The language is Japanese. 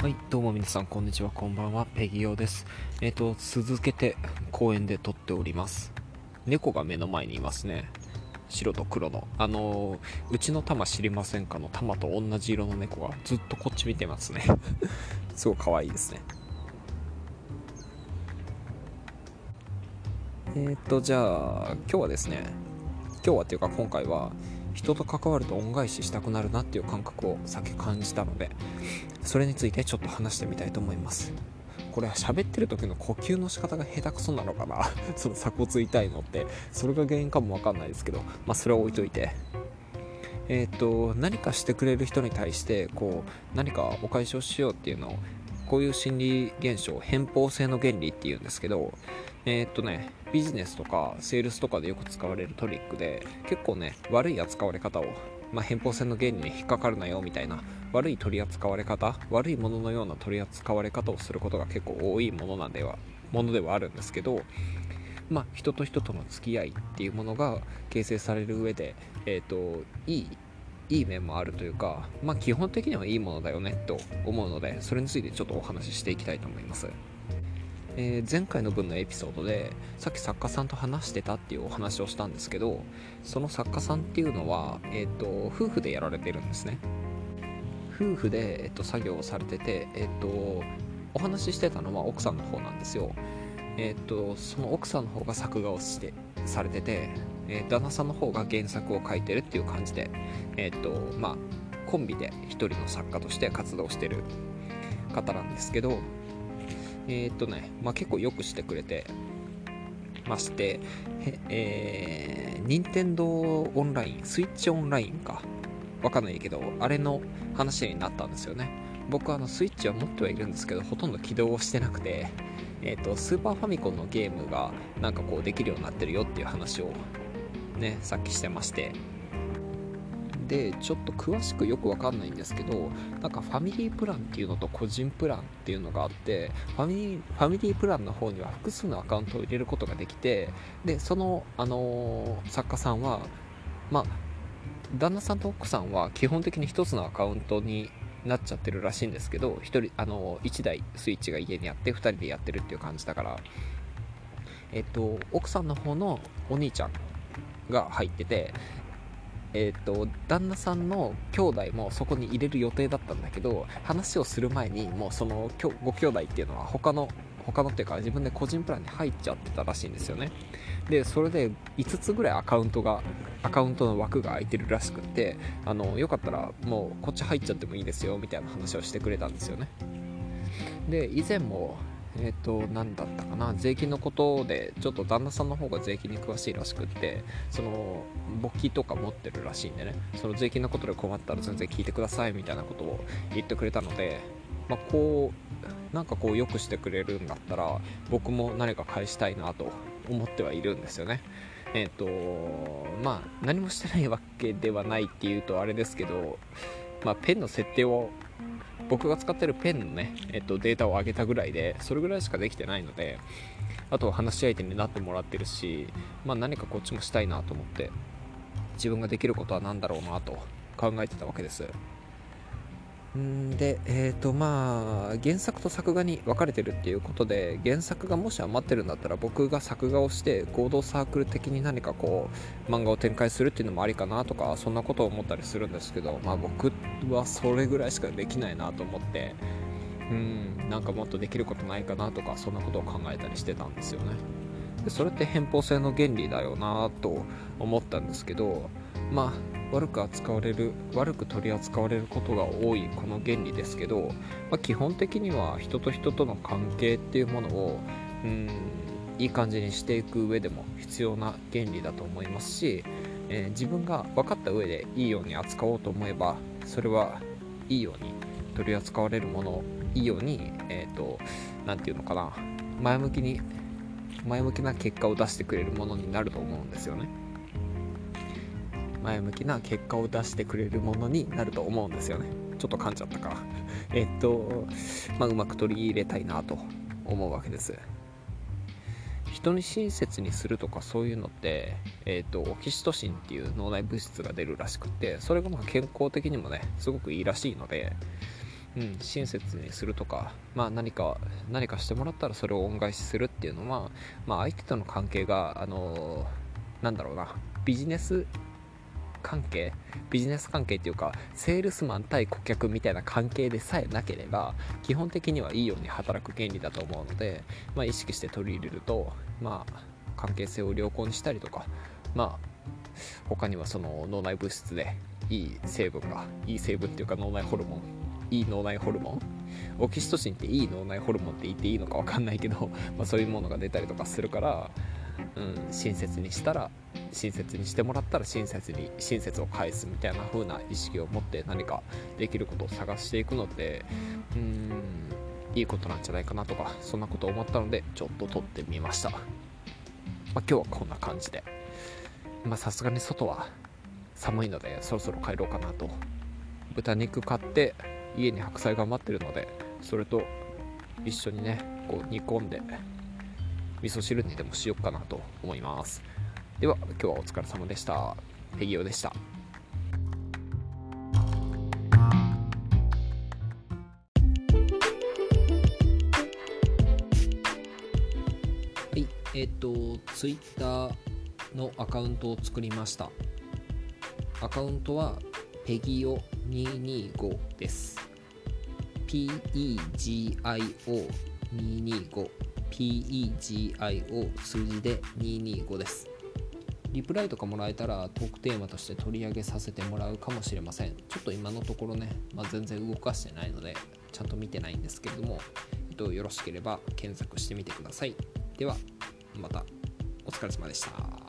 はい、どうも皆さん、こんにちは、こんばんは、ペギオです。えっ、ー、と、続けて公園で撮っております。猫が目の前にいますね。白と黒の。あのー、うちの玉知りませんかの玉と同じ色の猫がずっとこっち見てますね。すごい可愛いですね。えっ、ー、と、じゃあ、今日はですね、今日はっていうか今回は、人と関わると恩返ししたくなるなっていう感覚をさっき感じたのでそれについてちょっと話してみたいと思います。これは喋ってる時の呼吸の仕方が下手くそなのかな？その鎖骨痛いのって。それが原因かもわかんないですけどまあそれは置いといて。えーと、何かしてくれる人に対してこう何かお返しをしようっていうのをこういう心理現象偏方性の原理っていうんですけどえー、っとねビジネスとかセールスとかでよく使われるトリックで結構ね悪い扱われ方を、まあ、偏方性の原理に引っかかるなよみたいな悪い取り扱われ方悪いもののような取り扱われ方をすることが結構多いものなんではものではあるんですけどまあ、人と人との付き合いっていうものが形成される上で、えーといいいい面もあるというか、まあ、基本的にはいいものだよねと思うのでそれについてちょっとお話ししていきたいと思います。えー、前回の分のエピソードでさっき作家さんと話してたっていうお話をしたんですけどその作家さんっていうのは、えーと、夫婦でやられてるんですね夫婦で、えーと、作業をされてて、えーと、お話ししてたのは奥さんの方なんですよえっ、とその奥さんの方が作画をしてされててえー、旦那さんの方が原作を書いてるっていう感じで、えっ、ー、とまあ、コンビで一人の作家として活動してる方なんですけど、えっ、ー、とね、まあ、結構よくしてくれてまして、えー、任天堂オンライン、スイッチオンラインか、わかんないけど、あれの話になったんですよね。僕はあのスイッチは持ってはいるんですけど、ほとんど起動してなくて、えーと、スーパーファミコンのゲームがなんかこうできるようになってるよっていう話をねさっきしてまして。でちょっと詳しくよくわかんないんですけどなんかファミリープランっていうのと個人プランっていうのがあってファミリーファミリープランの方には複数のアカウントを入れることができてでその、あのー、作家さんはまあ旦那さんと奥さんは基本的に1つのアカウントになっちゃってるらしいんですけど1人あの1台スイッチが家にあって2人でやってるっていう感じだから。えっと奥さんの方のお兄ちゃんが入ってて、えーと、旦那さんの兄弟もそこに入れる予定だったんだけど話をする前にもうそのご兄弟っていうのは他の他のっていうか自分で個人プランに入っちゃってたらしいんですよね。でそれで5つぐらいアカウントがアカウントの枠が空いてるらしくってあのよかったらもうこっち入っちゃってもいいですよみたいな話をしてくれたんですよね。で以前もえっ、ー、と、何だったかな、税金のことで、ちょっと旦那さんの方が税金に詳しいらしくって、その、簿記とか持ってるらしいんでね、その税金のことで困ったら全然聞いてくださいみたいなことを言ってくれたので、まあ、こう、なんかこう、良くしてくれるんだったら、僕も何か返したいなと思ってはいるんですよね。えっ、ー、と、まあ、何もしてないわけではないっていうとあれですけど、まあ、ペンの設定を僕が使ってるペンのね、えっと、データを上げたぐらいで、それぐらいしかできてないので、あと話し相手になってもらってるし、まあ、何かこっちもしたいなと思って、自分ができることは何だろうなと考えてたわけです。んで、えっ、ー、とまあ原作と作画に分かれてるっていうことで原作がもし余ってるんだったら僕が作画をして合同サークル的に何かこう漫画を展開するっていうのもありかなとかそんなことを思ったりするんですけどまあ僕はそれぐらいしかできないなと思ってうんなんかもっとできることないかなとかそんなことを考えたりしてたんですよね。でそれって偏方性の原理だよなと思ったんですけどまあ悪く扱われる悪く取り扱われることが多いこの原理ですけど、まあ、基本的には人と人との関係っていうものをうんいい感じにしていく上でも必要な原理だと思いますし、えー、自分が分かった上でいいように扱おうと思えばそれはいいように取り扱われるものをいいようにえっ、ー、と何て言うのかな前向きに前向きな結果を出してくれるものになると思うんですよね。前向きな結果を出してくれるものになると思うんですよね。ちょっと噛んじゃったか。えっと、まあ、うまく取り入れたいなと思うわけです。人に親切にするとかそういうのって、えーと、オキシトシンっていう脳内物質が出るらしくてそれがまあ健康的にもねすごくいいらしいのでうん、親切にするとか、まあ、何か何かしてもらったらそれを恩返しするっていうのは、まあ、相手との関係が、あのなんだろうなビジネス関係ビジネス関係っていうかセールスマン対顧客みたいな関係でさえなければ基本的にはいいように働く原理だと思うので、まあ、意識して取り入れると、まあ、関係性を良好にしたりとか、まあ、他にはその脳内物質でいい成分がいい成分っていうか脳内ホルモンいい脳内ホルモンオキシトシンっていい脳内ホルモンって言っていいのか分かんないけど、まあ、そういうものが出たりとかするから、うん、親切にしたら親切にしてもらったら親切に親切を返すみたいな風な意識を持って何かできることを探していくのでうんいいことなんじゃないかなとかそんなことを思ったのでちょっと撮ってみました、まあ、今日はこんな感じで。まさすがに外は寒いのでそろそろ帰ろうかなと。豚肉買って家に白菜が待ってるのでそれと一緒にねこう煮込んで味噌汁にでもしようかなと思います。では今日はお疲れ様でした。ペギオでした。はいえっ、と Twitter のアカウントを作りました。アカウントはペギオ225です。PEGIO225 PEGIO 数字で225です。リプライとかもらえたらトークテーマとして取り上げさせてもらうかもしれません。ちょっと今のところね、まあ、全然動かしてないのでちゃんと見てないんですけれども、えっと、よろしければ検索してみてください。ではまた。お疲れ様でした。